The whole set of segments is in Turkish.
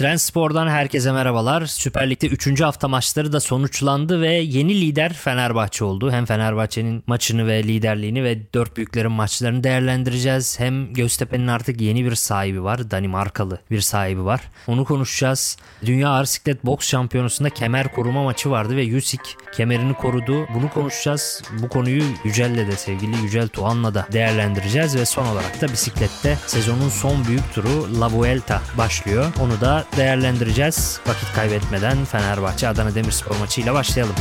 Trendspor'dan herkese merhabalar. Süper Lig'de 3. hafta maçları da sonuçlandı ve yeni lider Fenerbahçe oldu. Hem Fenerbahçe'nin maçını ve liderliğini ve dört büyüklerin maçlarını değerlendireceğiz. Hem Göztepe'nin artık yeni bir sahibi var. Danimarkalı bir sahibi var. Onu konuşacağız. Dünya Ağır Boks Şampiyonası'nda kemer koruma maçı vardı ve Yusik kemerini korudu. Bunu konuşacağız. Bu konuyu Yücel'le de sevgili Yücel Tuğan'la da değerlendireceğiz ve son olarak da bisiklette sezonun son büyük turu La Vuelta başlıyor. Onu da değerlendireceğiz. Vakit kaybetmeden Fenerbahçe Adana Demirspor maçıyla başlayalım.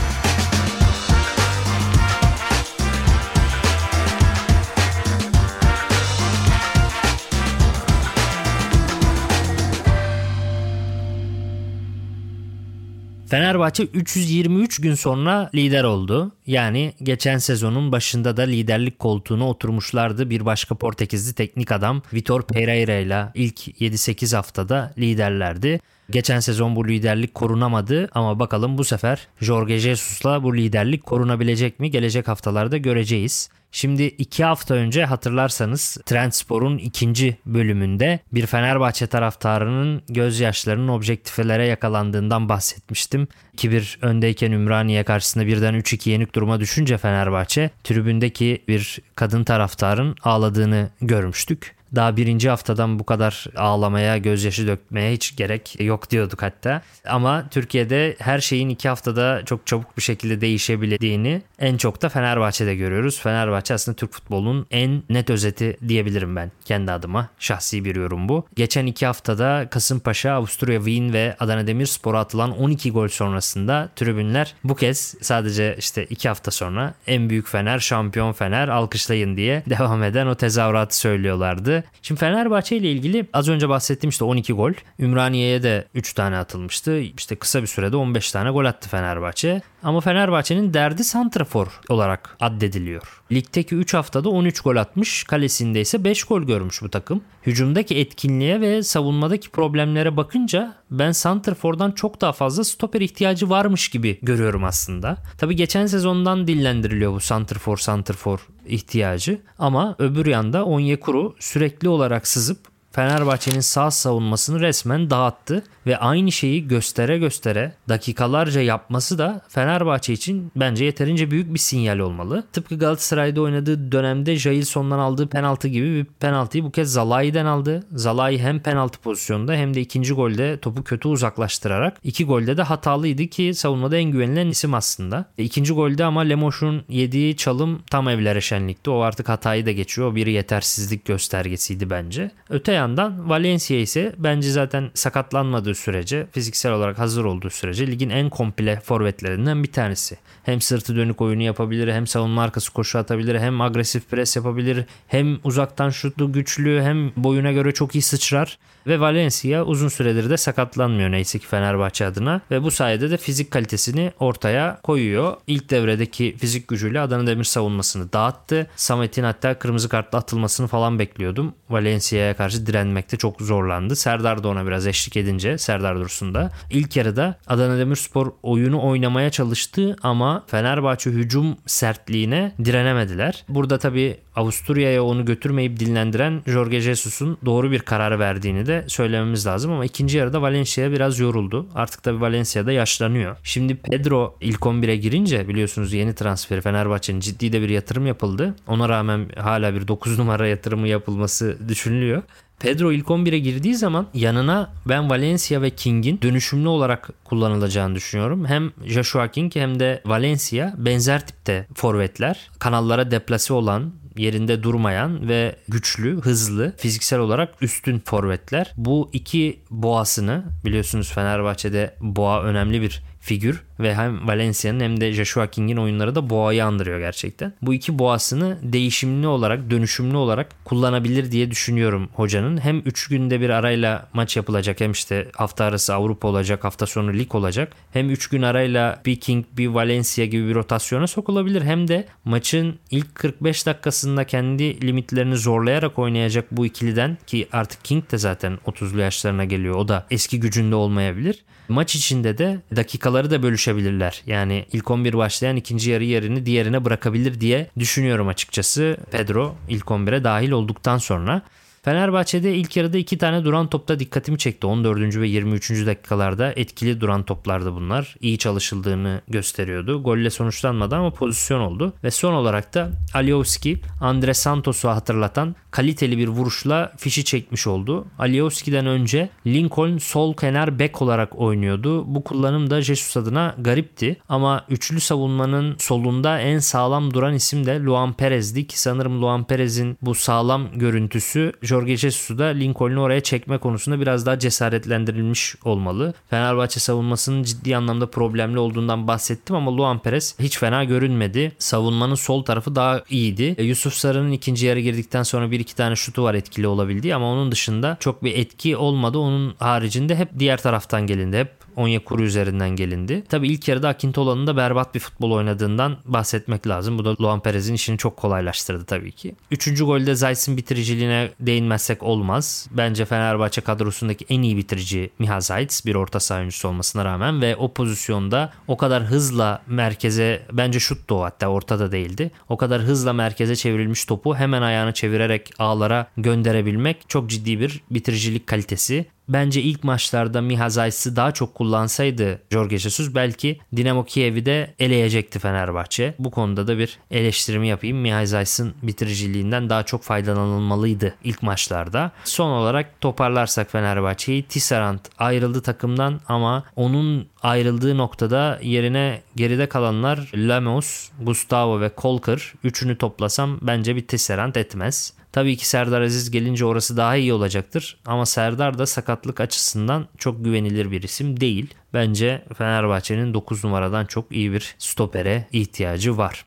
Fenerbahçe 323 gün sonra lider oldu. Yani geçen sezonun başında da liderlik koltuğuna oturmuşlardı bir başka Portekizli teknik adam Vitor Pereira ile ilk 7-8 haftada liderlerdi. Geçen sezon bu liderlik korunamadı ama bakalım bu sefer Jorge Jesus'la bu liderlik korunabilecek mi? Gelecek haftalarda göreceğiz. Şimdi iki hafta önce hatırlarsanız Trendspor'un ikinci bölümünde bir Fenerbahçe taraftarının gözyaşlarının objektifelere yakalandığından bahsetmiştim. 2-1 öndeyken Ümraniye karşısında birden 3-2 yenik duruma düşünce Fenerbahçe tribündeki bir kadın taraftarın ağladığını görmüştük daha birinci haftadan bu kadar ağlamaya, gözyaşı dökmeye hiç gerek yok diyorduk hatta. Ama Türkiye'de her şeyin iki haftada çok çabuk bir şekilde değişebildiğini en çok da Fenerbahçe'de görüyoruz. Fenerbahçe aslında Türk futbolunun en net özeti diyebilirim ben kendi adıma. Şahsi bir yorum bu. Geçen iki haftada Kasımpaşa, Avusturya Wien ve Adana Demirspor'a atılan 12 gol sonrasında tribünler bu kez sadece işte iki hafta sonra en büyük Fener, şampiyon Fener alkışlayın diye devam eden o tezahüratı söylüyorlardı. Şimdi Fenerbahçe ile ilgili az önce bahsettiğim işte 12 gol. Ümraniye'ye de 3 tane atılmıştı. İşte kısa bir sürede 15 tane gol attı Fenerbahçe. Ama Fenerbahçe'nin derdi santrafor olarak addediliyor. Ligdeki 3 haftada 13 gol atmış, kalesinde ise 5 gol görmüş bu takım. Hücumdaki etkinliğe ve savunmadaki problemlere bakınca ben santrafordan çok daha fazla stoper ihtiyacı varmış gibi görüyorum aslında. Tabi geçen sezondan dillendiriliyor bu santrafor santrafor ihtiyacı. Ama öbür yanda Onyekuru sürekli olarak sızıp Fenerbahçe'nin sağ savunmasını resmen dağıttı ve aynı şeyi göstere göstere dakikalarca yapması da Fenerbahçe için bence yeterince büyük bir sinyal olmalı. Tıpkı Galatasaray'da oynadığı dönemde Jailson'dan aldığı penaltı gibi bir penaltıyı bu kez Zalai'den aldı. Zalai hem penaltı pozisyonunda hem de ikinci golde topu kötü uzaklaştırarak iki golde de hatalıydı ki savunmada en güvenilen isim aslında. E, ikinci golde ama Lemoş'un yediği çalım tam evlere şenlikti. O artık hatayı da geçiyor. O bir yetersizlik göstergesiydi bence. Öte yandan Valencia ise bence zaten sakatlanmadığı sürece, fiziksel olarak hazır olduğu sürece ligin en komple forvetlerinden bir tanesi. Hem sırtı dönük oyunu yapabilir, hem savunma arkası koşu atabilir, hem agresif pres yapabilir, hem uzaktan şutlu güçlü, hem boyuna göre çok iyi sıçrar. Ve Valencia uzun süredir de sakatlanmıyor neyse ki Fenerbahçe adına ve bu sayede de fizik kalitesini ortaya koyuyor. İlk devredeki fizik gücüyle Adana Demir savunmasını dağıttı. Samet'in hatta kırmızı kartla atılmasını falan bekliyordum. Valencia'ya karşı direnmekte çok zorlandı. Serdar da ona biraz eşlik edince Serdar Dursun da. İlk yarıda Adana Demirspor oyunu oynamaya çalıştı ama Fenerbahçe hücum sertliğine direnemediler. Burada tabii Avusturya'ya onu götürmeyip dinlendiren Jorge Jesus'un doğru bir karar verdiğini de söylememiz lazım ama ikinci yarıda Valencia biraz yoruldu. Artık tabii Valencia'da yaşlanıyor. Şimdi Pedro ilk 11'e girince biliyorsunuz yeni transferi Fenerbahçe'nin ciddi de bir yatırım yapıldı. Ona rağmen hala bir 9 numara yatırımı yapılması düşünülüyor. Pedro ilk 11'e girdiği zaman yanına ben Valencia ve King'in dönüşümlü olarak kullanılacağını düşünüyorum. Hem Joshua King hem de Valencia benzer tipte forvetler. Kanallara deplase olan yerinde durmayan ve güçlü, hızlı, fiziksel olarak üstün forvetler. Bu iki boğasını biliyorsunuz Fenerbahçe'de boğa önemli bir figür ve hem Valencia'nın hem de Joshua King'in oyunları da boğayı andırıyor gerçekten. Bu iki boğasını değişimli olarak, dönüşümlü olarak kullanabilir diye düşünüyorum hocanın. Hem 3 günde bir arayla maç yapılacak hem işte hafta arası Avrupa olacak, hafta sonu lig olacak. Hem 3 gün arayla bir King, bir Valencia gibi bir rotasyona sokulabilir. Hem de maçın ilk 45 dakikasında kendi limitlerini zorlayarak oynayacak bu ikiliden ki artık King de zaten 30'lu yaşlarına geliyor. O da eski gücünde olmayabilir. Maç içinde de dakikaları da bölüşebilirler. Yani ilk 11 başlayan ikinci yarı yerini diğerine bırakabilir diye düşünüyorum açıkçası. Pedro ilk 11'e dahil olduktan sonra. Fenerbahçe'de ilk yarıda iki tane duran topta dikkatimi çekti. 14. ve 23. dakikalarda etkili duran toplardı bunlar. İyi çalışıldığını gösteriyordu. Golle sonuçlanmadı ama pozisyon oldu. Ve son olarak da Alioski, Andre Santos'u hatırlatan kaliteli bir vuruşla fişi çekmiş oldu. Alioski'den önce Lincoln sol kenar bek olarak oynuyordu. Bu kullanım da Jesus adına garipti. Ama üçlü savunmanın solunda en sağlam duran isim de Luan Perez'di ki sanırım Luan Perez'in bu sağlam görüntüsü Jorge Jesus'u da Lincoln'u oraya çekme konusunda biraz daha cesaretlendirilmiş olmalı. Fenerbahçe savunmasının ciddi anlamda problemli olduğundan bahsettim ama Luan Perez hiç fena görünmedi. Savunmanın sol tarafı daha iyiydi. E, Yusuf Sarı'nın ikinci yarı girdikten sonra bir iki tane şutu var etkili olabildiği ama onun dışında çok bir etki olmadı. Onun haricinde hep diğer taraftan gelindi. Hep Onyekuru üzerinden gelindi. Tabi ilk yarıda Akintola'nın da berbat bir futbol oynadığından bahsetmek lazım. Bu da Luan Perez'in işini çok kolaylaştırdı tabii ki. Üçüncü golde Zayt'sin bitiriciliğine değinmezsek olmaz. Bence Fenerbahçe kadrosundaki en iyi bitirici Miha Zayt bir orta saha oyuncusu olmasına rağmen ve o pozisyonda o kadar hızla merkeze bence şuttu o hatta ortada değildi. O kadar hızla merkeze çevrilmiş topu hemen ayağını çevirerek ağlara gönderebilmek çok ciddi bir bitiricilik kalitesi. Bence ilk maçlarda Miha Zayt'sı daha çok kullansaydı Jorge Jesus belki Dinamo Kiev'i de eleyecekti Fenerbahçe. Bu konuda da bir eleştirimi yapayım. Miha Zayt'sın bitiriciliğinden daha çok faydalanılmalıydı ilk maçlarda. Son olarak toparlarsak Fenerbahçe'yi Tisserand ayrıldı takımdan ama onun ayrıldığı noktada yerine geride kalanlar Lemos, Gustavo ve Kolker. Üçünü toplasam bence bir Tisserand etmez. Tabii ki Serdar Aziz gelince orası daha iyi olacaktır. Ama Serdar da sakatlık açısından çok güvenilir bir isim değil. Bence Fenerbahçe'nin 9 numaradan çok iyi bir stopere ihtiyacı var.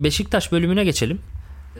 Beşiktaş bölümüne geçelim.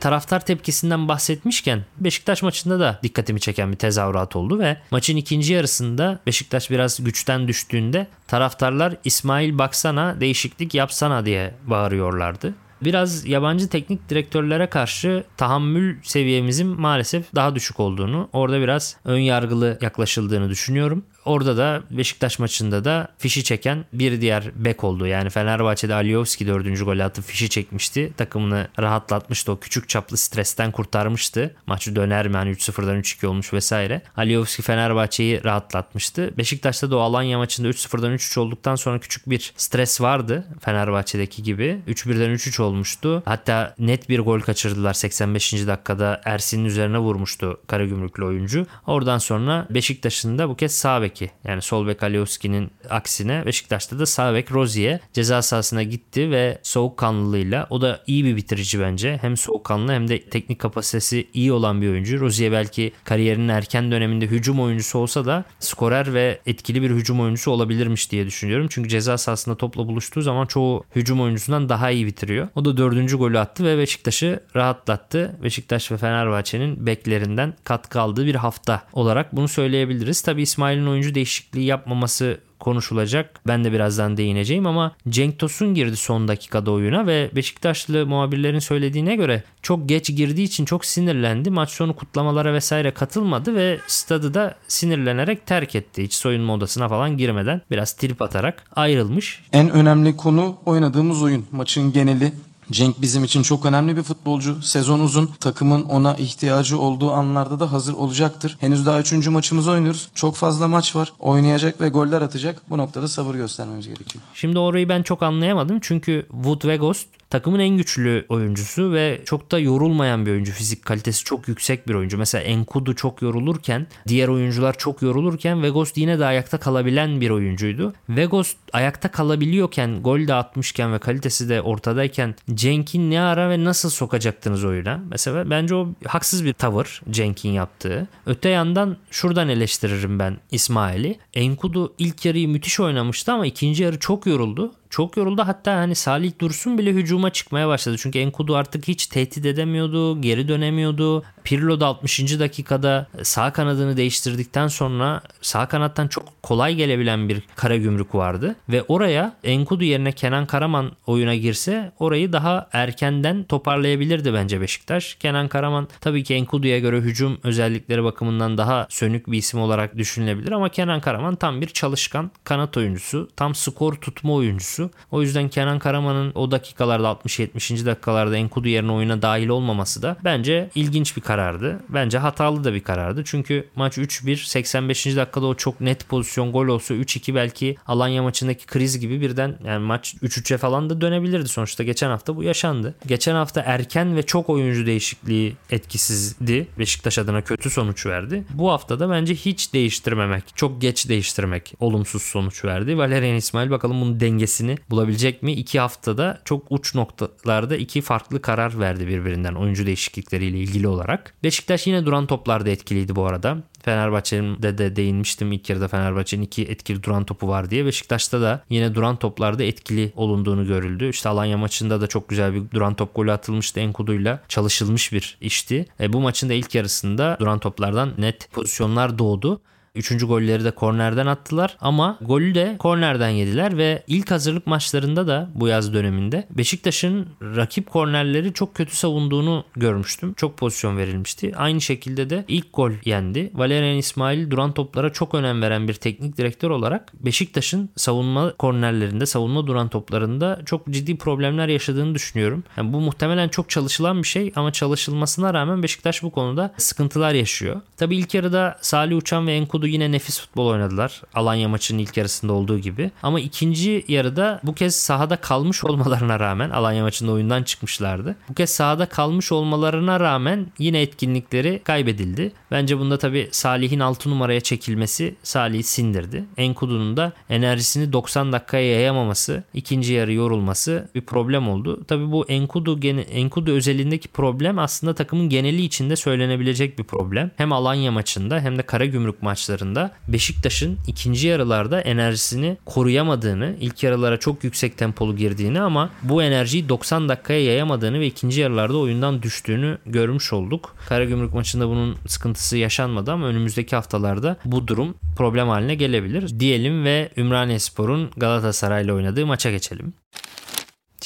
Taraftar tepkisinden bahsetmişken Beşiktaş maçında da dikkatimi çeken bir tezahürat oldu ve maçın ikinci yarısında Beşiktaş biraz güçten düştüğünde taraftarlar İsmail baksana değişiklik yapsana diye bağırıyorlardı biraz yabancı teknik direktörlere karşı tahammül seviyemizin maalesef daha düşük olduğunu, orada biraz ön yargılı yaklaşıldığını düşünüyorum. Orada da Beşiktaş maçında da fişi çeken bir diğer bek oldu. Yani Fenerbahçe'de Aliyovski dördüncü golü atıp fişi çekmişti. Takımını rahatlatmıştı. O küçük çaplı stresten kurtarmıştı. Maçı döner mi hani 3-0'dan 3-2 olmuş vesaire. Aliyovski Fenerbahçe'yi rahatlatmıştı. Beşiktaş'ta da o Alanya maçında 3-0'dan 3-3 olduktan sonra küçük bir stres vardı. Fenerbahçe'deki gibi. 3-1'den 3-3 olmuştu. Hatta net bir gol kaçırdılar 85. dakikada Ersin'in üzerine vurmuştu Karagümrüklü oyuncu. Oradan sonra Beşiktaş'ın da bu kez sağ bek beki yani sol bek Alioski'nin aksine Beşiktaş'ta da sağ bek Rozier ceza sahasına gitti ve soğukkanlılığıyla o da iyi bir bitirici bence. Hem soğukkanlı hem de teknik kapasitesi iyi olan bir oyuncu. Rozier belki kariyerinin erken döneminde hücum oyuncusu olsa da skorer ve etkili bir hücum oyuncusu olabilirmiş diye düşünüyorum. Çünkü ceza sahasında topla buluştuğu zaman çoğu hücum oyuncusundan daha iyi bitiriyor. O da dördüncü golü attı ve Beşiktaş'ı rahatlattı. Beşiktaş ve Fenerbahçe'nin beklerinden katkı aldığı bir hafta olarak bunu söyleyebiliriz. Tabi İsmail'in oyuncu oyuncu değişikliği yapmaması konuşulacak. Ben de birazdan değineceğim ama Cenk Tosun girdi son dakikada oyuna ve Beşiktaşlı muhabirlerin söylediğine göre çok geç girdiği için çok sinirlendi. Maç sonu kutlamalara vesaire katılmadı ve stadı da sinirlenerek terk etti. Hiç soyunma odasına falan girmeden biraz trip atarak ayrılmış. En önemli konu oynadığımız oyun. Maçın geneli Cenk bizim için çok önemli bir futbolcu. Sezon uzun. Takımın ona ihtiyacı olduğu anlarda da hazır olacaktır. Henüz daha üçüncü maçımızı oynuyoruz. Çok fazla maç var. Oynayacak ve goller atacak. Bu noktada sabır göstermemiz gerekiyor. Şimdi orayı ben çok anlayamadım. Çünkü Wood ve Ghost takımın en güçlü oyuncusu ve çok da yorulmayan bir oyuncu. Fizik kalitesi çok yüksek bir oyuncu. Mesela Enkudu çok yorulurken, diğer oyuncular çok yorulurken Vegos yine de ayakta kalabilen bir oyuncuydu. Vegos ayakta kalabiliyorken, gol de atmışken ve kalitesi de ortadayken Cenk'in ne ara ve nasıl sokacaktınız oyuna? Mesela bence o haksız bir tavır Cenk'in yaptığı. Öte yandan şuradan eleştiririm ben İsmail'i. Enkudu ilk yarıyı müthiş oynamıştı ama ikinci yarı çok yoruldu. Çok yoruldu hatta hani Salih Dursun bile hücuma çıkmaya başladı. Çünkü Enkudu artık hiç tehdit edemiyordu, geri dönemiyordu. Pirlo da 60. dakikada sağ kanadını değiştirdikten sonra sağ kanattan çok kolay gelebilen bir kara gümrük vardı. Ve oraya Enkudu yerine Kenan Karaman oyuna girse orayı daha erkenden toparlayabilirdi bence Beşiktaş. Kenan Karaman tabii ki Enkudu'ya göre hücum özellikleri bakımından daha sönük bir isim olarak düşünülebilir ama Kenan Karaman tam bir çalışkan kanat oyuncusu. Tam skor tutma oyuncusu oyuncusu. O yüzden Kenan Karaman'ın o dakikalarda 60-70. dakikalarda Enkudu yerine oyuna dahil olmaması da bence ilginç bir karardı. Bence hatalı da bir karardı. Çünkü maç 3-1 85. dakikada o çok net pozisyon gol olsa 3-2 belki Alanya maçındaki kriz gibi birden yani maç 3-3'e falan da dönebilirdi sonuçta. Geçen hafta bu yaşandı. Geçen hafta erken ve çok oyuncu değişikliği etkisizdi. Beşiktaş adına kötü sonuç verdi. Bu hafta da bence hiç değiştirmemek, çok geç değiştirmek olumsuz sonuç verdi. Valerian İsmail bakalım bunun dengesini dengesini bulabilecek mi? İki haftada çok uç noktalarda iki farklı karar verdi birbirinden oyuncu değişiklikleriyle ilgili olarak. Beşiktaş yine duran toplarda etkiliydi bu arada. Fenerbahçe'nin de, de değinmiştim ilk yarıda Fenerbahçe'nin iki etkili duran topu var diye. Beşiktaş'ta da yine duran toplarda etkili olunduğunu görüldü. İşte Alanya maçında da çok güzel bir duran top golü atılmıştı Enkudu'yla çalışılmış bir işti. E, bu maçın da ilk yarısında duran toplardan net pozisyonlar doğdu. Üçüncü golleri de kornerden attılar ama golü de kornerden yediler ve ilk hazırlık maçlarında da bu yaz döneminde Beşiktaş'ın rakip kornerleri çok kötü savunduğunu görmüştüm. Çok pozisyon verilmişti. Aynı şekilde de ilk gol yendi. Valerian İsmail duran toplara çok önem veren bir teknik direktör olarak Beşiktaş'ın savunma kornerlerinde, savunma duran toplarında çok ciddi problemler yaşadığını düşünüyorum. Yani bu muhtemelen çok çalışılan bir şey ama çalışılmasına rağmen Beşiktaş bu konuda sıkıntılar yaşıyor. Tabii ilk yarıda Salih Uçan ve Enkudu yine nefis futbol oynadılar. Alanya maçının ilk yarısında olduğu gibi. Ama ikinci yarıda bu kez sahada kalmış olmalarına rağmen Alanya maçında oyundan çıkmışlardı. Bu kez sahada kalmış olmalarına rağmen yine etkinlikleri kaybedildi. Bence bunda tabii Salih'in 6 numaraya çekilmesi Salih'i sindirdi. Enkudu'nun da enerjisini 90 dakikaya yayamaması, ikinci yarı yorulması bir problem oldu. Tabii bu Enkudu, Enkudu özelindeki problem aslında takımın geneli içinde söylenebilecek bir problem. Hem Alanya maçında hem de Karagümrük maçları maçlarında Beşiktaş'ın ikinci yarılarda enerjisini koruyamadığını, ilk yarılara çok yüksek tempolu girdiğini ama bu enerjiyi 90 dakikaya yayamadığını ve ikinci yarılarda oyundan düştüğünü görmüş olduk. Karagümrük maçında bunun sıkıntısı yaşanmadı ama önümüzdeki haftalarda bu durum problem haline gelebilir. Diyelim ve Ümraniyespor'un Galatasaray'la oynadığı maça geçelim.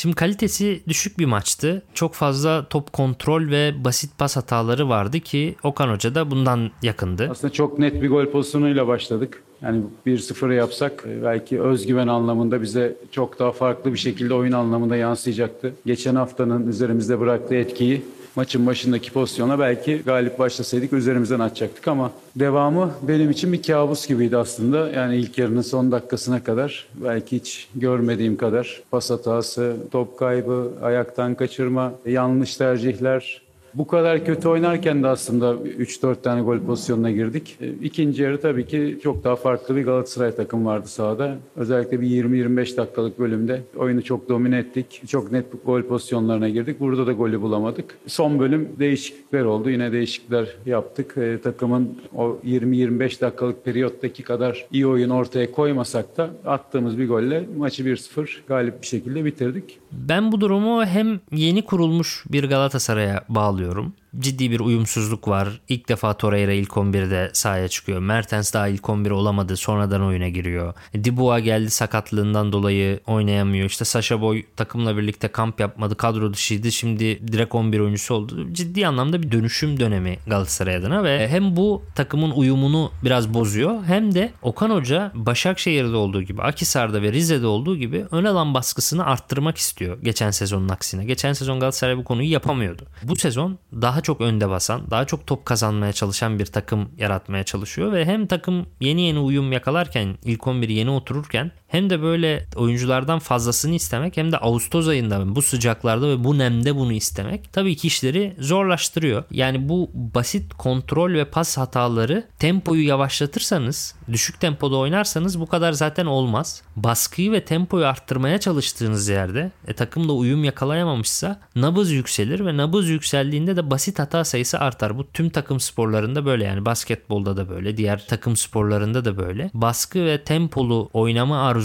Şimdi kalitesi düşük bir maçtı. Çok fazla top kontrol ve basit pas hataları vardı ki Okan Hoca da bundan yakındı. Aslında çok net bir gol pozisyonuyla başladık. Yani 1-0'ı yapsak e, belki özgüven anlamında bize çok daha farklı bir şekilde oyun anlamında yansıyacaktı. Geçen haftanın üzerimizde bıraktığı etkiyi maçın başındaki pozisyona belki galip başlasaydık üzerimizden atacaktık ama devamı benim için bir kabus gibiydi aslında. Yani ilk yarının son dakikasına kadar belki hiç görmediğim kadar pas hatası, top kaybı, ayaktan kaçırma, yanlış tercihler, bu kadar kötü oynarken de aslında 3-4 tane gol pozisyonuna girdik. E, ikinci yarı tabii ki çok daha farklı bir Galatasaray takım vardı sahada. Özellikle bir 20-25 dakikalık bölümde oyunu çok domine ettik. Çok net gol pozisyonlarına girdik. Burada da golü bulamadık. Son bölüm değişiklikler oldu. Yine değişiklikler yaptık. E, takımın o 20-25 dakikalık periyottaki kadar iyi oyun ortaya koymasak da attığımız bir golle maçı 1-0 galip bir şekilde bitirdik. Ben bu durumu hem yeni kurulmuş bir Galatasaray'a bağlıyorum alıyorum ciddi bir uyumsuzluk var. İlk defa Torreira ilk 11'de sahaya çıkıyor. Mertens daha ilk 11 olamadı. Sonradan oyuna giriyor. Dibua geldi sakatlığından dolayı oynayamıyor. İşte Sasha Boy takımla birlikte kamp yapmadı. Kadro dışıydı. Şimdi direkt 11 oyuncusu oldu. Ciddi anlamda bir dönüşüm dönemi Galatasaray adına ve hem bu takımın uyumunu biraz bozuyor hem de Okan Hoca Başakşehir'de olduğu gibi, Akisar'da ve Rize'de olduğu gibi ön alan baskısını arttırmak istiyor geçen sezonun aksine. Geçen sezon Galatasaray bu konuyu yapamıyordu. Bu sezon daha çok önde basan, daha çok top kazanmaya çalışan bir takım yaratmaya çalışıyor ve hem takım yeni yeni uyum yakalarken, ilk 11 yeni otururken hem de böyle oyunculardan fazlasını istemek hem de Ağustos ayında bu sıcaklarda ve bu nemde bunu istemek tabii ki işleri zorlaştırıyor. Yani bu basit kontrol ve pas hataları tempoyu yavaşlatırsanız, düşük tempoda oynarsanız bu kadar zaten olmaz. Baskıyı ve tempoyu arttırmaya çalıştığınız yerde e, takım uyum yakalayamamışsa nabız yükselir ve nabız yükseldiğinde de basit hata sayısı artar. Bu tüm takım sporlarında böyle yani basketbolda da böyle, diğer takım sporlarında da böyle. Baskı ve tempolu oynama arzusu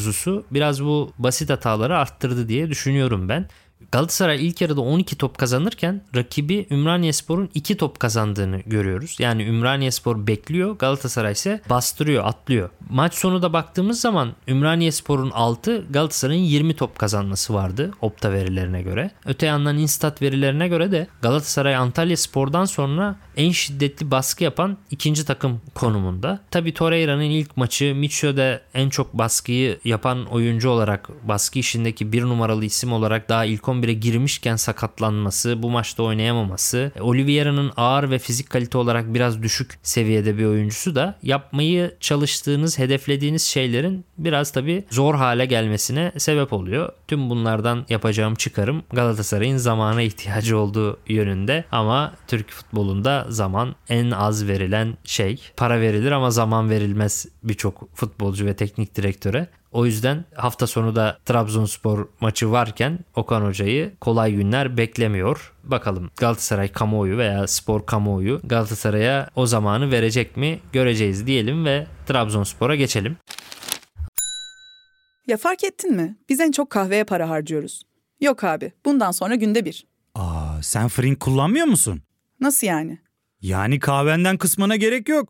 biraz bu basit hataları arttırdı diye düşünüyorum ben. Galatasaray ilk yarıda 12 top kazanırken rakibi Ümraniyespor'un 2 top kazandığını görüyoruz. Yani Ümraniyespor bekliyor, Galatasaray ise bastırıyor, atlıyor. Maç sonu da baktığımız zaman Ümraniyespor'un 6, Galatasaray'ın 20 top kazanması vardı Opta verilerine göre. Öte yandan Instat verilerine göre de Galatasaray Antalya Spor'dan sonra en şiddetli baskı yapan ikinci takım konumunda. Tabi Torreira'nın ilk maçı Micho'da en çok baskıyı yapan oyuncu olarak baskı işindeki bir numaralı isim olarak daha ilk 11'e girmişken sakatlanması, bu maçta oynayamaması, Oliveira'nın ağır ve fizik kalite olarak biraz düşük seviyede bir oyuncusu da yapmayı çalıştığınız, hedeflediğiniz şeylerin biraz tabi zor hale gelmesine sebep oluyor. Tüm bunlardan yapacağım çıkarım Galatasaray'ın zamana ihtiyacı olduğu yönünde ama Türk futbolunda zaman en az verilen şey. Para verilir ama zaman verilmez birçok futbolcu ve teknik direktöre. O yüzden hafta sonu da Trabzonspor maçı varken Okan Hoca'yı kolay günler beklemiyor. Bakalım Galatasaray kamuoyu veya spor kamuoyu Galatasaray'a o zamanı verecek mi göreceğiz diyelim ve Trabzonspor'a geçelim. Ya fark ettin mi? Biz en çok kahveye para harcıyoruz. Yok abi bundan sonra günde bir. Aa, sen Frink kullanmıyor musun? Nasıl yani? Yani kahvenden kısmına gerek yok.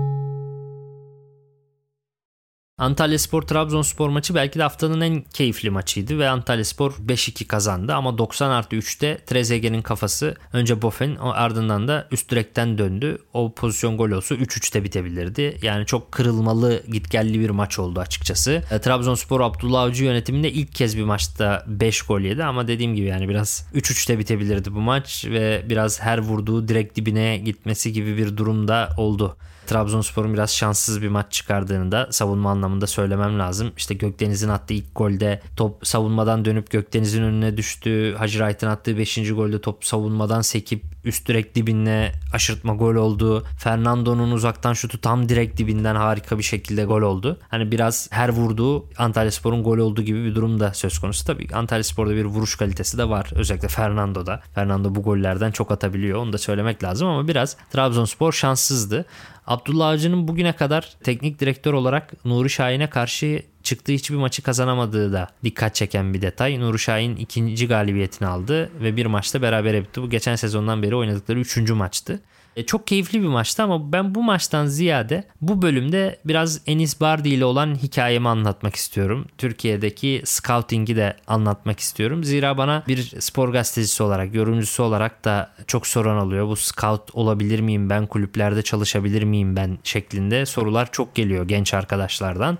Antalya Spor Trabzonspor maçı belki de haftanın en keyifli maçıydı ve Antalya Spor 5-2 kazandı ama 90 artı 3'te Trezeguet'in kafası önce Bofen ardından da üst direkten döndü. O pozisyon gol olsa 3-3'te bitebilirdi. Yani çok kırılmalı gitgelli bir maç oldu açıkçası. E, Trabzonspor Abdullah Avcı yönetiminde ilk kez bir maçta 5 gol yedi ama dediğim gibi yani biraz 3-3'te bitebilirdi bu maç ve biraz her vurduğu direkt dibine gitmesi gibi bir durumda oldu. Trabzonspor'un biraz şanssız bir maç çıkardığını da savunma anlamında söylemem lazım. İşte Gökdeniz'in attığı ilk golde top savunmadan dönüp Gökdeniz'in önüne düştü. Hacı Wright'ın attığı 5. golde top savunmadan sekip üst direk dibine aşırtma gol oldu. Fernando'nun uzaktan şutu tam direkt dibinden harika bir şekilde gol oldu. Hani biraz her vurduğu Antalya Spor'un gol olduğu gibi bir durum da söz konusu. Tabii Antalya Spor'da bir vuruş kalitesi de var. Özellikle Fernando'da. Fernando bu gollerden çok atabiliyor. Onu da söylemek lazım ama biraz Trabzonspor şanssızdı. Abdullah Avcı'nın bugüne kadar teknik direktör olarak Nuri Şahin'e karşı çıktığı hiçbir maçı kazanamadığı da dikkat çeken bir detay. Nuri Şahin ikinci galibiyetini aldı ve bir maçta beraber bitti. Bu geçen sezondan beri oynadıkları üçüncü maçtı. E, çok keyifli bir maçtı ama ben bu maçtan ziyade bu bölümde biraz Enis Bardi ile olan hikayemi anlatmak istiyorum. Türkiye'deki scouting'i de anlatmak istiyorum. Zira bana bir spor gazetecisi olarak, yorumcusu olarak da çok soran oluyor. Bu scout olabilir miyim ben, kulüplerde çalışabilir miyim ben şeklinde sorular çok geliyor genç arkadaşlardan.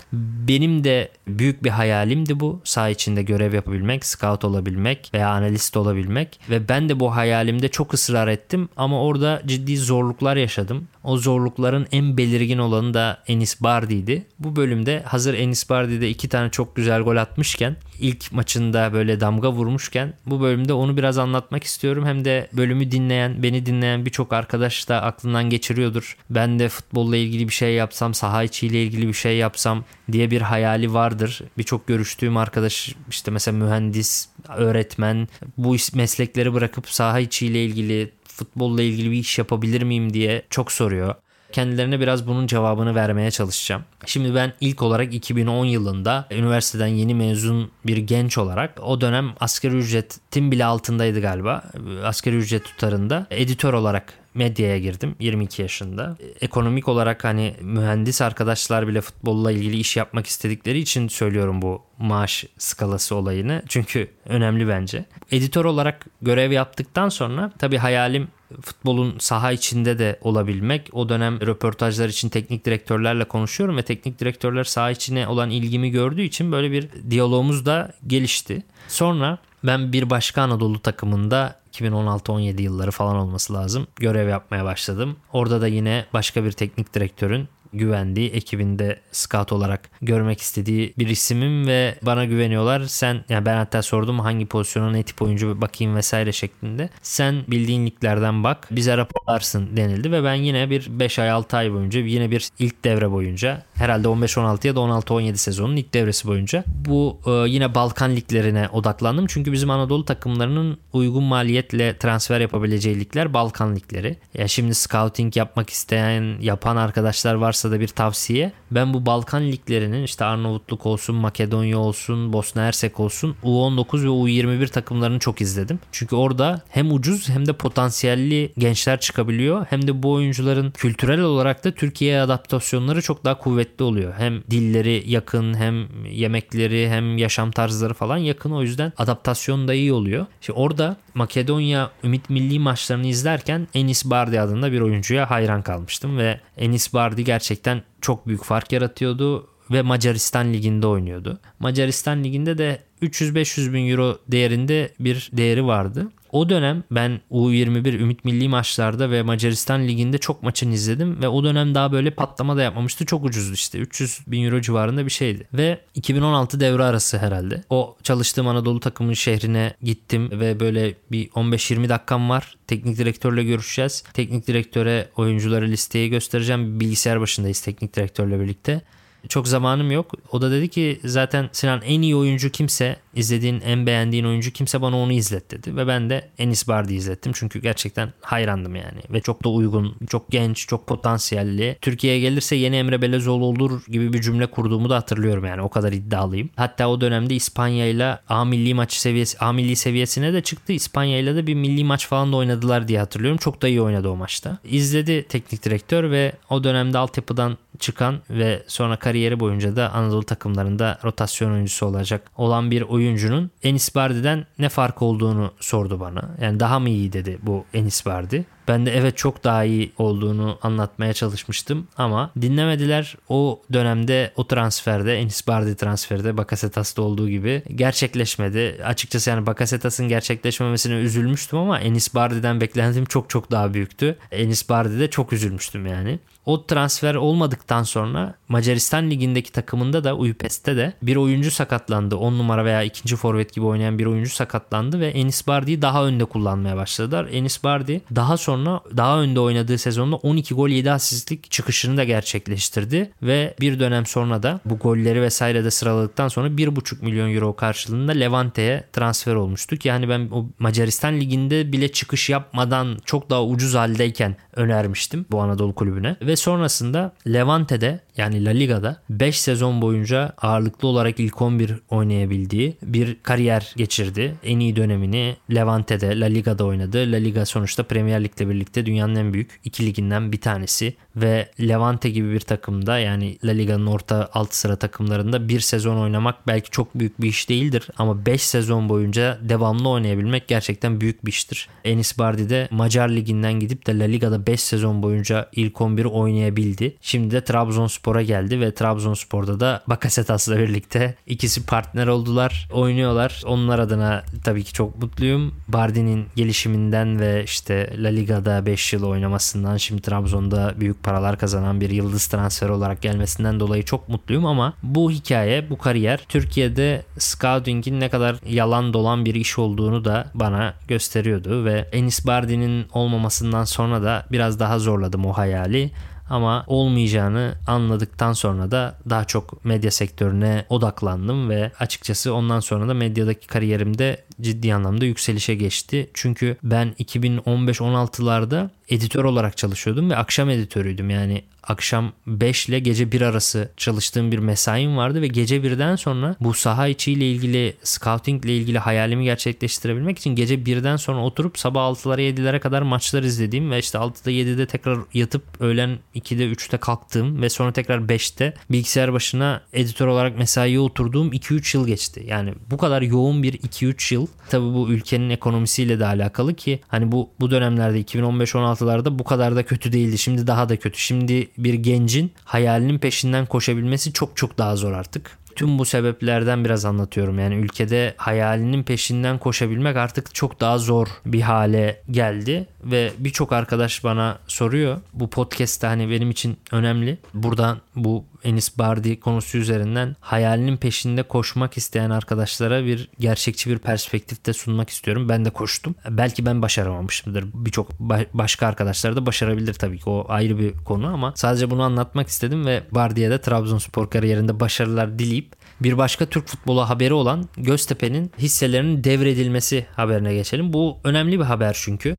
Benim de büyük bir hayalimdi bu. Sağ içinde görev yapabilmek, scout olabilmek veya analist olabilmek ve ben de bu hayalimde çok ısrar ettim ama orada ciddi zorluklar yaşadım. O zorlukların en belirgin olanı da Enis Bardi'ydi. Bu bölümde hazır Enis Bardi'de iki tane çok güzel gol atmışken ilk maçında böyle damga vurmuşken bu bölümde onu biraz anlatmak istiyorum. Hem de bölümü dinleyen, beni dinleyen birçok arkadaş da aklından geçiriyordur. Ben de futbolla ilgili bir şey yapsam, saha içiyle ilgili bir şey yapsam diye bir hayali vardır. Birçok görüştüğüm arkadaş işte mesela mühendis, öğretmen bu meslekleri bırakıp saha içiyle ilgili futbolla ilgili bir iş yapabilir miyim diye çok soruyor. Kendilerine biraz bunun cevabını vermeye çalışacağım. Şimdi ben ilk olarak 2010 yılında üniversiteden yeni mezun bir genç olarak o dönem asgari ücretin bile altındaydı galiba. Asgari ücret tutarında editör olarak medyaya girdim 22 yaşında. Ekonomik olarak hani mühendis arkadaşlar bile futbolla ilgili iş yapmak istedikleri için söylüyorum bu maaş skalası olayını. Çünkü önemli bence. Editör olarak görev yaptıktan sonra tabii hayalim futbolun saha içinde de olabilmek. O dönem röportajlar için teknik direktörlerle konuşuyorum ve teknik direktörler saha içine olan ilgimi gördüğü için böyle bir diyalogumuz da gelişti. Sonra ben bir başka Anadolu takımında 2016-17 yılları falan olması lazım. Görev yapmaya başladım. Orada da yine başka bir teknik direktörün güvendiği, ekibinde scout olarak görmek istediği bir isimim ve bana güveniyorlar. Sen yani ben hatta sordum hangi pozisyona ne tip oyuncu bakayım vesaire şeklinde. Sen bildiğin liglerden bak bize raporlarsın denildi ve ben yine bir 5 ay 6 ay boyunca yine bir ilk devre boyunca herhalde 15-16 ya da 16-17 sezonun ilk devresi boyunca bu e, yine Balkan liglerine odaklandım. Çünkü bizim Anadolu takımlarının uygun maliyetle transfer yapabileceği ligler Balkan ligleri. Ya şimdi scouting yapmak isteyen, yapan arkadaşlar varsa varsa da bir tavsiye. Ben bu Balkan liglerinin işte Arnavutluk olsun, Makedonya olsun, Bosna Hersek olsun U19 ve U21 takımlarını çok izledim. Çünkü orada hem ucuz hem de potansiyelli gençler çıkabiliyor. Hem de bu oyuncuların kültürel olarak da Türkiye'ye adaptasyonları çok daha kuvvetli oluyor. Hem dilleri yakın hem yemekleri hem yaşam tarzları falan yakın. O yüzden adaptasyon da iyi oluyor. İşte orada Makedonya Ümit Milli maçlarını izlerken Enis Bardi adında bir oyuncuya hayran kalmıştım ve Enis Bardi gerçekten çok büyük fark yaratıyordu ve Macaristan liginde oynuyordu. Macaristan liginde de 300-500 bin euro değerinde bir değeri vardı. O dönem ben U21 Ümit Milli maçlarda ve Macaristan Ligi'nde çok maçını izledim ve o dönem daha böyle patlama da yapmamıştı. Çok ucuzdu işte. 300 bin euro civarında bir şeydi. Ve 2016 devre arası herhalde. O çalıştığım Anadolu takımının şehrine gittim ve böyle bir 15-20 dakikam var. Teknik direktörle görüşeceğiz. Teknik direktöre oyuncuları listeyi göstereceğim. Bilgisayar başındayız teknik direktörle birlikte. Çok zamanım yok. O da dedi ki zaten Sinan en iyi oyuncu kimse, izlediğin en beğendiğin oyuncu kimse bana onu izlet dedi. Ve ben de Enis Bardi izlettim. Çünkü gerçekten hayrandım yani. Ve çok da uygun, çok genç, çok potansiyelli. Türkiye'ye gelirse yeni Emre Belezoğlu olur gibi bir cümle kurduğumu da hatırlıyorum yani. O kadar iddialıyım. Hatta o dönemde İspanya ile A milli maç seviyesi, A milli seviyesine de çıktı. İspanya ile de bir milli maç falan da oynadılar diye hatırlıyorum. Çok da iyi oynadı o maçta. İzledi teknik direktör ve o dönemde altyapıdan çıkan ve sonra kariyeri boyunca da Anadolu takımlarında rotasyon oyuncusu olacak olan bir oyuncunun Enis Bardi'den ne fark olduğunu sordu bana. Yani daha mı iyi dedi bu Enis Bardi. Ben de evet çok daha iyi olduğunu anlatmaya çalışmıştım ama dinlemediler. O dönemde o transferde Enis Bardi transferde Bakasetas'ta olduğu gibi gerçekleşmedi. Açıkçası yani Bakasetas'ın gerçekleşmemesine üzülmüştüm ama Enis Bardi'den beklentim çok çok daha büyüktü. Enis Bardi'de çok üzülmüştüm yani. O transfer olmadıktan sonra Macaristan ligindeki takımında da Uypest'te de bir oyuncu sakatlandı. 10 numara veya ikinci forvet gibi oynayan bir oyuncu sakatlandı ve Enis Bardi'yi daha önde kullanmaya başladılar. Enis Bardi daha sonra daha önde oynadığı sezonda 12 gol 7 asistlik çıkışını da gerçekleştirdi ve bir dönem sonra da bu golleri vesaire de sıraladıktan sonra 1,5 milyon euro karşılığında Levante'ye transfer olmuştuk. Yani ben o Macaristan liginde bile çıkış yapmadan çok daha ucuz haldeyken önermiştim bu Anadolu kulübüne ve sonrasında Levante'de yani La Liga'da 5 sezon boyunca ağırlıklı olarak ilk 11 oynayabildiği bir kariyer geçirdi. En iyi dönemini Levante'de, La Liga'da oynadı. La Liga sonuçta Premier Lig'le birlikte dünyanın en büyük iki liginden bir tanesi ve Levante gibi bir takımda yani La Liga'nın orta alt sıra takımlarında bir sezon oynamak belki çok büyük bir iş değildir ama 5 sezon boyunca devamlı oynayabilmek gerçekten büyük bir iştir. Enis Bardi de Macar Ligi'nden gidip de La Liga'da 5 sezon boyunca ilk 11'i oynayabildi. Şimdi de Trabzonspor'a geldi ve Trabzonspor'da da Bakasetas'la birlikte ikisi partner oldular, oynuyorlar. Onlar adına tabii ki çok mutluyum. Bardi'nin gelişiminden ve işte La Liga'da 5 yıl oynamasından şimdi Trabzon'da büyük paralar kazanan bir yıldız transfer olarak gelmesinden dolayı çok mutluyum ama bu hikaye, bu kariyer Türkiye'de scouting'in ne kadar yalan dolan bir iş olduğunu da bana gösteriyordu ve Enis Bardi'nin olmamasından sonra da biraz daha zorladım o hayali. Ama olmayacağını anladıktan sonra da daha çok medya sektörüne odaklandım ve açıkçası ondan sonra da medyadaki kariyerimde ciddi anlamda yükselişe geçti. Çünkü ben 2015-16'larda editör olarak çalışıyordum ve akşam editörüydüm. Yani akşam 5 ile gece 1 arası çalıştığım bir mesaim vardı ve gece 1'den sonra bu saha içiyle ilgili scouting ile ilgili hayalimi gerçekleştirebilmek için gece 1'den sonra oturup sabah 6'lara 7'lere kadar maçlar izlediğim ve işte 6'da 7'de tekrar yatıp öğlen 2'de 3'te kalktığım ve sonra tekrar 5'te bilgisayar başına editör olarak mesaiye oturduğum 2-3 yıl geçti. Yani bu kadar yoğun bir 2-3 yıl tabi bu ülkenin ekonomisiyle de alakalı ki hani bu bu dönemlerde 2015-16'larda bu kadar da kötü değildi. Şimdi daha da kötü. Şimdi bir gencin hayalinin peşinden koşabilmesi çok çok daha zor artık. Tüm bu sebeplerden biraz anlatıyorum. Yani ülkede hayalinin peşinden koşabilmek artık çok daha zor bir hale geldi ve birçok arkadaş bana soruyor. Bu podcast hani benim için önemli. Buradan bu Enis Bardi konusu üzerinden hayalinin peşinde koşmak isteyen arkadaşlara bir gerçekçi bir perspektifte sunmak istiyorum. Ben de koştum. Belki ben başaramamışımdır. Birçok başka arkadaşlar da başarabilir tabii ki. O ayrı bir konu ama sadece bunu anlatmak istedim ve Bardi'ye de Trabzonspor kariyerinde başarılar dileyip bir başka Türk futbolu haberi olan Göztepe'nin hisselerinin devredilmesi haberine geçelim. Bu önemli bir haber çünkü.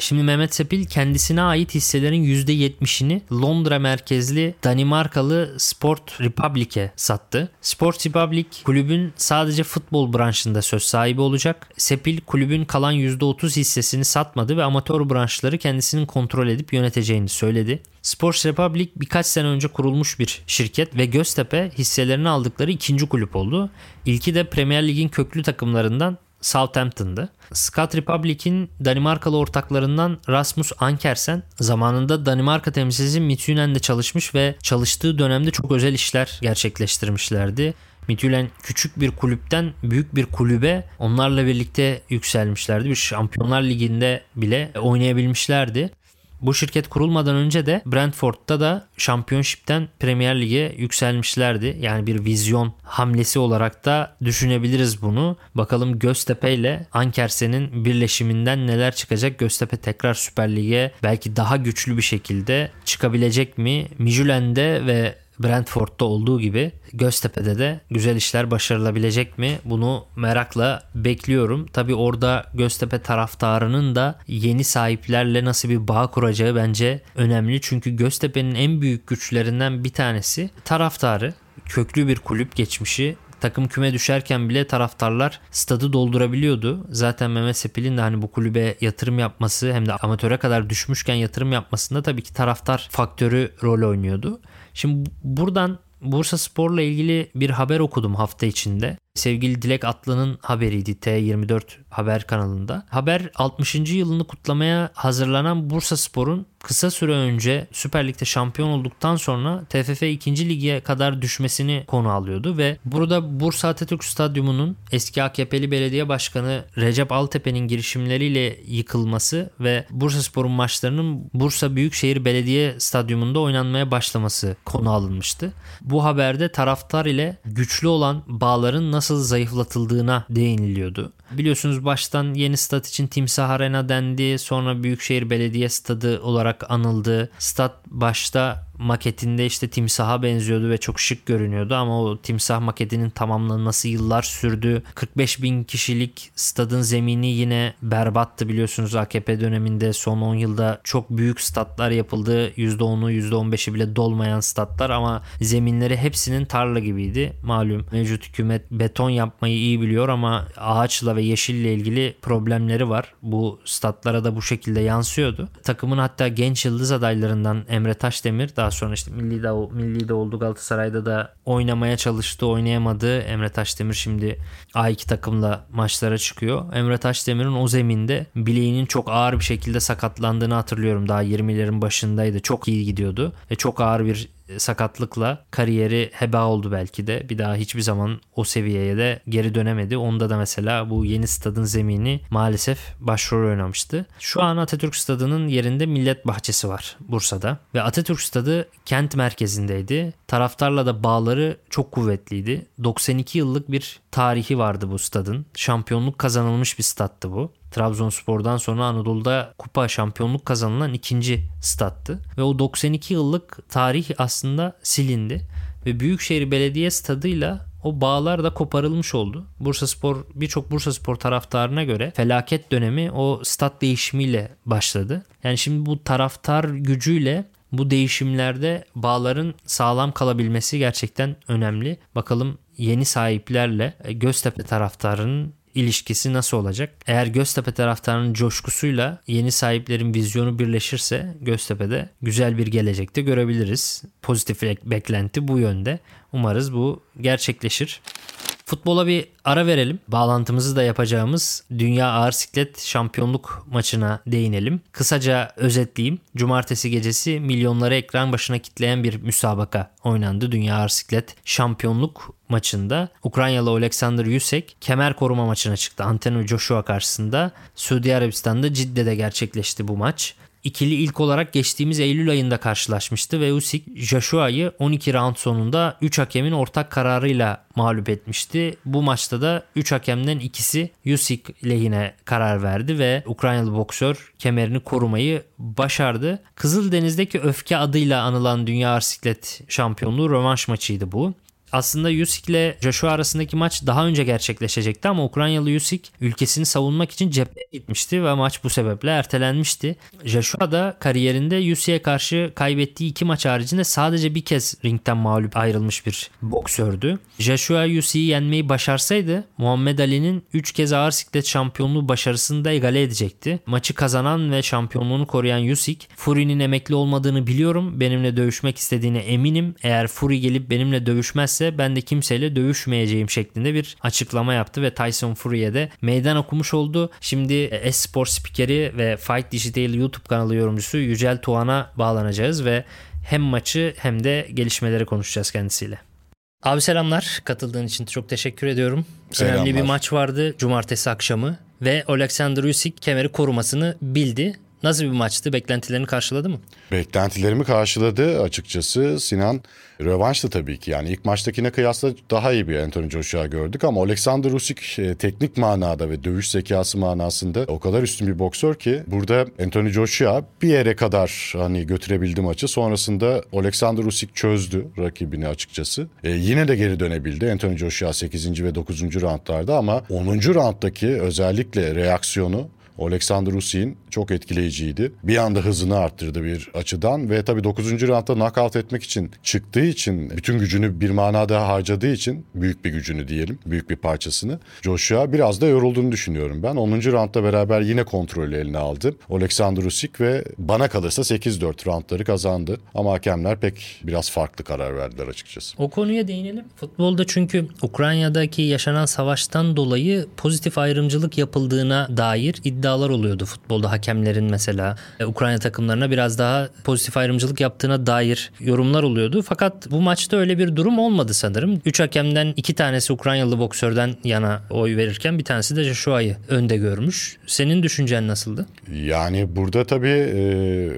Şimdi Mehmet Sepil kendisine ait hisselerin %70'ini Londra merkezli Danimarkalı Sport Republic'e sattı. Sport Republic kulübün sadece futbol branşında söz sahibi olacak. Sepil kulübün kalan %30 hissesini satmadı ve amatör branşları kendisinin kontrol edip yöneteceğini söyledi. Sports Republic birkaç sene önce kurulmuş bir şirket ve Göztepe hisselerini aldıkları ikinci kulüp oldu. İlki de Premier Lig'in köklü takımlarından Southampton'dı. Scott Republic'in Danimarkalı ortaklarından Rasmus Ankersen zamanında Danimarka temsilcisi Midtjylland'de çalışmış ve çalıştığı dönemde çok özel işler gerçekleştirmişlerdi. Midtjylland küçük bir kulüpten büyük bir kulübe onlarla birlikte yükselmişlerdi. Bir Şampiyonlar Ligi'nde bile oynayabilmişlerdi. Bu şirket kurulmadan önce de Brentford'da da Championship'ten Premier Lig'e yükselmişlerdi. Yani bir vizyon hamlesi olarak da düşünebiliriz bunu. Bakalım Göztepe ile Ankersen'in birleşiminden neler çıkacak? Göztepe tekrar Süper Lig'e belki daha güçlü bir şekilde çıkabilecek mi? Mijülen'de ve Brentford'da olduğu gibi Göztepe'de de güzel işler başarılabilecek mi? Bunu merakla bekliyorum. Tabi orada Göztepe taraftarının da yeni sahiplerle nasıl bir bağ kuracağı bence önemli. Çünkü Göztepe'nin en büyük güçlerinden bir tanesi taraftarı. Köklü bir kulüp geçmişi takım küme düşerken bile taraftarlar stadı doldurabiliyordu. Zaten Mehmet Sepil'in de hani bu kulübe yatırım yapması hem de amatöre kadar düşmüşken yatırım yapmasında tabii ki taraftar faktörü rol oynuyordu. Şimdi buradan Bursa Spor'la ilgili bir haber okudum hafta içinde. Sevgili Dilek Atlı'nın haberiydi T24 haber kanalında. Haber 60. yılını kutlamaya hazırlanan Bursa Spor'un kısa süre önce Süper Lig'de şampiyon olduktan sonra TFF 2. Lig'e kadar düşmesini konu alıyordu ve burada Bursa Atatürk Stadyumu'nun eski AKP'li belediye başkanı Recep Altepe'nin girişimleriyle yıkılması ve Bursa Spor'un maçlarının Bursa Büyükşehir Belediye Stadyumunda oynanmaya başlaması konu alınmıştı. Bu haberde taraftar ile güçlü olan bağların nasıl zayıflatıldığına değiniliyordu. Biliyorsunuz baştan yeni stat için Timsah Arena dendi. Sonra Büyükşehir Belediye Stadı olarak anıldı. Stat başta maketinde işte timsaha benziyordu ve çok şık görünüyordu ama o timsah maketinin tamamlanması yıllar sürdü. 45 bin kişilik stadın zemini yine berbattı biliyorsunuz AKP döneminde son 10 yılda çok büyük statlar yapıldı. %10'u %15'i bile dolmayan statlar ama zeminleri hepsinin tarla gibiydi. Malum mevcut hükümet beton yapmayı iyi biliyor ama ağaçla ve yeşille ilgili problemleri var. Bu statlara da bu şekilde yansıyordu. Takımın hatta genç yıldız adaylarından Emre Taşdemir daha sonra işte milli de, milli de oldu Galatasaray'da da oynamaya çalıştı oynayamadı. Emre Taşdemir şimdi A2 takımla maçlara çıkıyor. Emre Taşdemir'in o zeminde bileğinin çok ağır bir şekilde sakatlandığını hatırlıyorum. Daha 20'lerin başındaydı. Çok iyi gidiyordu. Ve çok ağır bir sakatlıkla kariyeri heba oldu belki de. Bir daha hiçbir zaman o seviyeye de geri dönemedi. Onda da mesela bu yeni stadın zemini maalesef başrol oynamıştı. Şu an Atatürk Stadı'nın yerinde Millet Bahçesi var Bursa'da. Ve Atatürk Stadı kent merkezindeydi. Taraftarla da bağları çok kuvvetliydi. 92 yıllık bir tarihi vardı bu stadın. Şampiyonluk kazanılmış bir stattı bu. Trabzonspor'dan sonra Anadolu'da kupa şampiyonluk kazanılan ikinci stattı. Ve o 92 yıllık tarih aslında silindi. Ve Büyükşehir Belediye stadıyla o bağlar da koparılmış oldu. Bursa Spor birçok Bursa Spor taraftarına göre felaket dönemi o stat değişimiyle başladı. Yani şimdi bu taraftar gücüyle bu değişimlerde bağların sağlam kalabilmesi gerçekten önemli. Bakalım yeni sahiplerle Göztepe taraftarının ilişkisi nasıl olacak? Eğer Göztepe taraftarının coşkusuyla yeni sahiplerin vizyonu birleşirse Göztepe'de güzel bir gelecekte görebiliriz. Pozitif beklenti bu yönde. Umarız bu gerçekleşir. Futbola bir ara verelim. Bağlantımızı da yapacağımız Dünya Ağır Siklet Şampiyonluk maçına değinelim. Kısaca özetleyeyim. Cumartesi gecesi milyonları ekran başına kitleyen bir müsabaka oynandı. Dünya Ağır Siklet Şampiyonluk maçında Ukraynalı Alexander Yusek kemer koruma maçına çıktı. Antonio Joshua karşısında Suudi Arabistan'da Cidde'de gerçekleşti bu maç. İkili ilk olarak geçtiğimiz Eylül ayında karşılaşmıştı ve Usyk Joshua'yı 12 round sonunda 3 hakemin ortak kararıyla mağlup etmişti. Bu maçta da 3 hakemden ikisi Usyk lehine karar verdi ve Ukraynalı boksör kemerini korumayı başardı. Kızıldeniz'deki öfke adıyla anılan Dünya Arsiklet şampiyonluğu rövanş maçıydı bu. Aslında Usyk ile Joshua arasındaki maç daha önce gerçekleşecekti ama Ukraynalı Usyk ülkesini savunmak için cepheye gitmişti ve maç bu sebeple ertelenmişti. Joshua da kariyerinde Usyk'e karşı kaybettiği iki maç haricinde sadece bir kez ringten mağlup ayrılmış bir boksördü. Joshua Usyk'i yenmeyi başarsaydı Muhammed Ali'nin 3 kez ağır siklet şampiyonluğu başarısını da egale edecekti. Maçı kazanan ve şampiyonluğunu koruyan Usyk, Fury'nin emekli olmadığını biliyorum. Benimle dövüşmek istediğine eminim. Eğer Fury gelip benimle dövüşmezse ise ben de kimseyle dövüşmeyeceğim şeklinde bir açıklama yaptı ve Tyson Fury'e de meydan okumuş oldu. Şimdi e-spor spikeri ve Fight Digital YouTube kanalı yorumcusu Yücel Tuğan'a bağlanacağız ve hem maçı hem de gelişmeleri konuşacağız kendisiyle. Abi selamlar. Katıldığın için çok teşekkür ediyorum. Selamlar. Önemli bir maç vardı cumartesi akşamı ve Alexander Usyk kemeri korumasını bildi. Nasıl bir maçtı? Beklentilerini karşıladı mı? Beklentilerimi karşıladı açıkçası. Sinan rövanştı tabii ki. Yani ilk maçtakine kıyasla daha iyi bir Anthony Joshua gördük ama Alexander Usyk e, teknik manada ve dövüş zekası manasında o kadar üstün bir boksör ki burada Anthony Joshua bir yere kadar hani götürebildi maçı. Sonrasında Alexander Usyk çözdü rakibini açıkçası. E, yine de geri dönebildi Anthony Joshua 8. ve 9. roundlarda ama 10. rounddaki özellikle reaksiyonu Alexander Usyk'in çok etkileyiciydi. Bir anda hızını arttırdı bir açıdan ve tabii 9. roundda knockout etmek için çıktığı için bütün gücünü bir manada harcadığı için büyük bir gücünü diyelim, büyük bir parçasını Joshua biraz da yorulduğunu düşünüyorum ben. 10. roundda beraber yine kontrolü eline aldı. Alexander Usyk ve bana kalırsa 8-4 roundları kazandı. Ama hakemler pek biraz farklı karar verdiler açıkçası. O konuya değinelim. Futbolda çünkü Ukrayna'daki yaşanan savaştan dolayı pozitif ayrımcılık yapıldığına dair iddia iddialar oluyordu futbolda hakemlerin mesela e, Ukrayna takımlarına biraz daha pozitif ayrımcılık yaptığına dair yorumlar oluyordu. Fakat bu maçta öyle bir durum olmadı sanırım. Üç hakemden iki tanesi Ukraynalı boksörden yana oy verirken bir tanesi de Joshua'yı önde görmüş. Senin düşüncen nasıldı? Yani burada tabii e,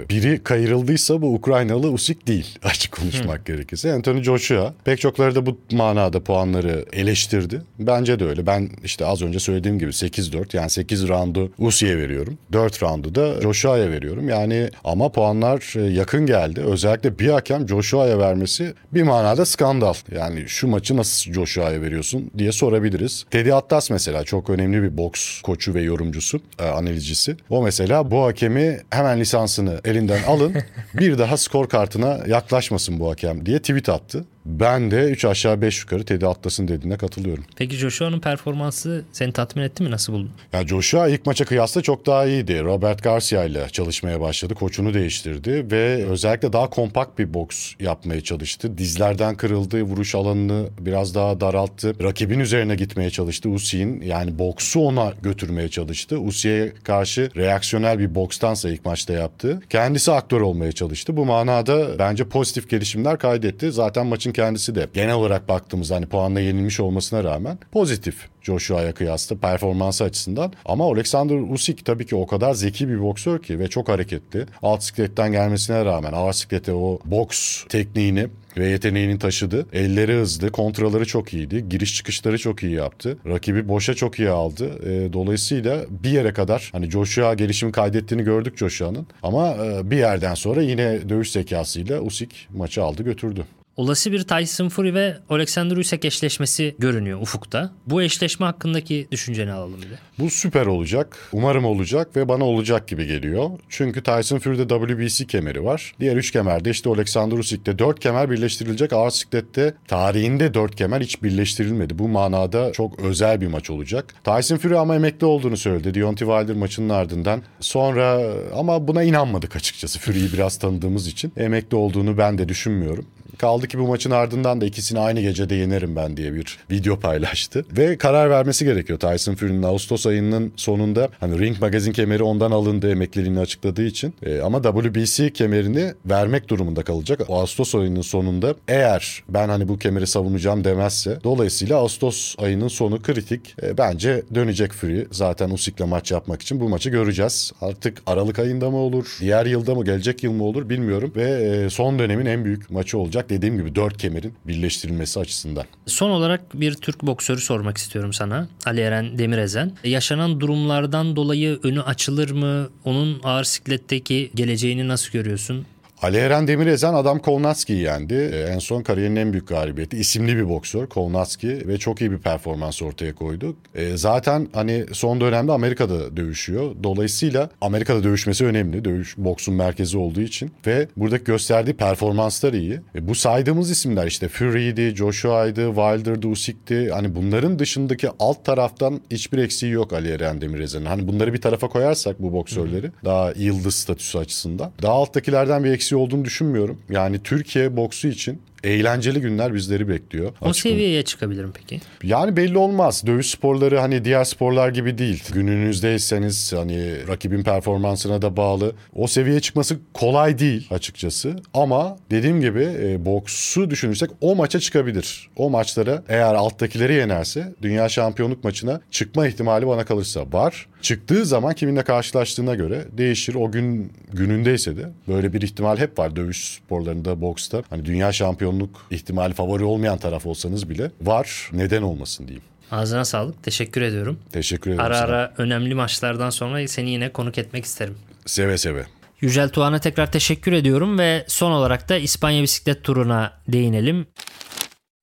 biri kayırıldıysa bu Ukraynalı Usik değil açık konuşmak Hı. gerekirse. Anthony Joshua pek çokları da bu manada puanları eleştirdi. Bence de öyle. Ben işte az önce söylediğim gibi 8-4 yani 8 roundu Lucy'ye veriyorum. 4 roundu da Joshua'ya veriyorum. Yani ama puanlar e, yakın geldi. Özellikle bir hakem Joshua'ya vermesi bir manada skandal. Yani şu maçı nasıl Joshua'ya veriyorsun diye sorabiliriz. Teddy Atlas mesela çok önemli bir boks koçu ve yorumcusu, e, analizcisi. O mesela bu hakemi hemen lisansını elinden alın. bir daha skor kartına yaklaşmasın bu hakem diye tweet attı. Ben de 3 aşağı 5 yukarı Teddy Atlas'ın dediğine katılıyorum. Peki Joshua'nın performansı seni tatmin etti mi? Nasıl buldun? Ya Joshua ilk maça kıyasla çok daha iyiydi. Robert Garcia ile çalışmaya başladı. Koçunu değiştirdi ve özellikle daha kompakt bir boks yapmaya çalıştı. Dizlerden kırıldı. Vuruş alanını biraz daha daralttı. Rakibin üzerine gitmeye çalıştı. Usy'in yani boksu ona götürmeye çalıştı. Usy'ye karşı reaksiyonel bir bokstansa ilk maçta yaptı. Kendisi aktör olmaya çalıştı. Bu manada bence pozitif gelişimler kaydetti. Zaten maçın kendisi de genel olarak baktığımızda hani puanla yenilmiş olmasına rağmen pozitif Joshua'ya kıyasla performansı açısından. Ama Alexander Usyk tabii ki o kadar zeki bir boksör ki ve çok hareketli. Alt sikletten gelmesine rağmen ağır siklete o boks tekniğini ve yeteneğini taşıdı. Elleri hızlı, kontraları çok iyiydi. Giriş çıkışları çok iyi yaptı. Rakibi boşa çok iyi aldı. E, dolayısıyla bir yere kadar hani Joshua gelişimi kaydettiğini gördük Joshua'nın. Ama e, bir yerden sonra yine dövüş zekasıyla Usyk maçı aldı götürdü. Olası bir Tyson Fury ve Alexander Usyk eşleşmesi görünüyor ufukta. Bu eşleşme hakkındaki düşünceni alalım bir de. Bu süper olacak. Umarım olacak ve bana olacak gibi geliyor. Çünkü Tyson Fury'de WBC kemeri var. Diğer üç kemerde işte Alexander Usyk'te dört kemer birleştirilecek. Ağır siklette tarihinde dört kemer hiç birleştirilmedi. Bu manada çok özel bir maç olacak. Tyson Fury ama emekli olduğunu söyledi. Deontay Wilder maçının ardından. Sonra ama buna inanmadık açıkçası. Fury'yi biraz tanıdığımız için. Emekli olduğunu ben de düşünmüyorum. Kaldı ki bu maçın ardından da ikisini aynı gecede yenerim ben diye bir video paylaştı. Ve karar vermesi gerekiyor Tyson Fury'nin Ağustos ayının sonunda hani Ring Magazine kemeri ondan alındı emekliliğini açıkladığı için. E, ama WBC kemerini vermek durumunda kalacak. Ağustos ayının sonunda eğer ben hani bu kemeri savunacağım demezse dolayısıyla Ağustos ayının sonu kritik. E, bence dönecek Fury zaten Usyk'le maç yapmak için bu maçı göreceğiz. Artık Aralık ayında mı olur, diğer yılda mı, gelecek yıl mı olur bilmiyorum ve e, son dönemin en büyük maçı olacak dediğim gibi dört kemerin birleştirilmesi açısından. Son olarak bir Türk boksörü sormak istiyorum sana. Ali Eren Demirezen. Yaşanan durumlardan dolayı önü açılır mı? Onun ağır sikletteki geleceğini nasıl görüyorsun? Ali Eren Demirezen adam Kovnatski'yi yendi. Ee, en son kariyerinin en büyük galibiyeti. İsimli bir boksör Kovnatski ve çok iyi bir performans ortaya koydu. E, zaten hani son dönemde Amerika'da dövüşüyor. Dolayısıyla Amerika'da dövüşmesi önemli. Dövüş boksun merkezi olduğu için ve buradaki gösterdiği performanslar iyi. E, bu saydığımız isimler işte Fury'di, Joshua'ydı, Wilder'dı, Usyk'ti. Hani bunların dışındaki alt taraftan hiçbir eksiği yok Ali Eren Demirezen'in. Hani bunları bir tarafa koyarsak bu boksörleri daha yıldız statüsü açısından. Daha alttakilerden bir eksiği olduğunu düşünmüyorum. Yani Türkiye boksu için eğlenceli günler bizleri bekliyor. O Açık seviyeye çıkabilirim peki? Yani belli olmaz. Dövüş sporları hani diğer sporlar gibi değil. Gününüzdeyseniz hani rakibin performansına da bağlı. O seviyeye çıkması kolay değil açıkçası. Ama dediğim gibi e, boksu düşünürsek o maça çıkabilir. O maçlara eğer alttakileri yenerse dünya şampiyonluk maçına çıkma ihtimali bana kalırsa var. Çıktığı zaman kiminle karşılaştığına göre değişir. O gün günündeyse de böyle bir ihtimal hep var dövüş sporlarında, boksta. Hani dünya şampiyonluk ihtimali favori olmayan taraf olsanız bile var. Neden olmasın diyeyim. Ağzına sağlık. Teşekkür ediyorum. Teşekkür ederim. Ara sana. ara önemli maçlardan sonra seni yine konuk etmek isterim. Seve seve. Yücel Tuğan'a tekrar teşekkür ediyorum ve son olarak da İspanya bisiklet turuna değinelim.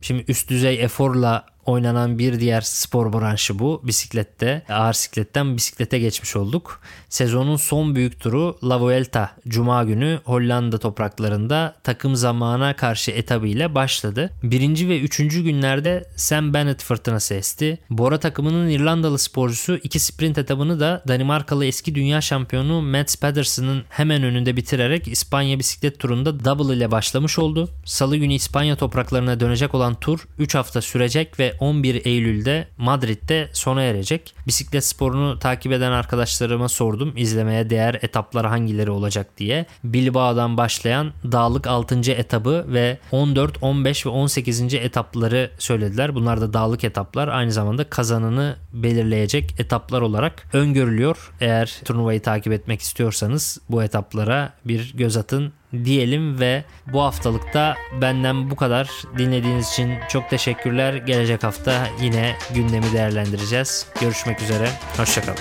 Şimdi üst düzey eforla oynanan bir diğer spor branşı bu. Bisiklette, ağır sikletten bisiklete geçmiş olduk. Sezonun son büyük turu La Vuelta Cuma günü Hollanda topraklarında takım zamana karşı etabıyla başladı. Birinci ve üçüncü günlerde Sam Bennett fırtınası esti. Bora takımının İrlandalı sporcusu iki sprint etabını da Danimarkalı eski dünya şampiyonu Mats Pedersen'ın hemen önünde bitirerek İspanya bisiklet turunda double ile başlamış oldu. Salı günü İspanya topraklarına dönecek olan tur 3 hafta sürecek ve 11 Eylül'de Madrid'de sona erecek. Bisiklet sporunu takip eden arkadaşlarıma sordum izlemeye değer etaplar hangileri olacak diye. Bilbao'dan başlayan dağlık 6. etabı ve 14, 15 ve 18. etapları söylediler. Bunlar da dağlık etaplar. Aynı zamanda kazanını belirleyecek etaplar olarak öngörülüyor. Eğer turnuvayı takip etmek istiyorsanız bu etaplara bir göz atın diyelim ve bu haftalıkta benden bu kadar. Dinlediğiniz için çok teşekkürler. Gelecek hafta yine gündemi değerlendireceğiz. Görüşmek üzere. Hoşçakalın.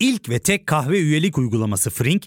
İlk ve tek kahve üyelik uygulaması Frink,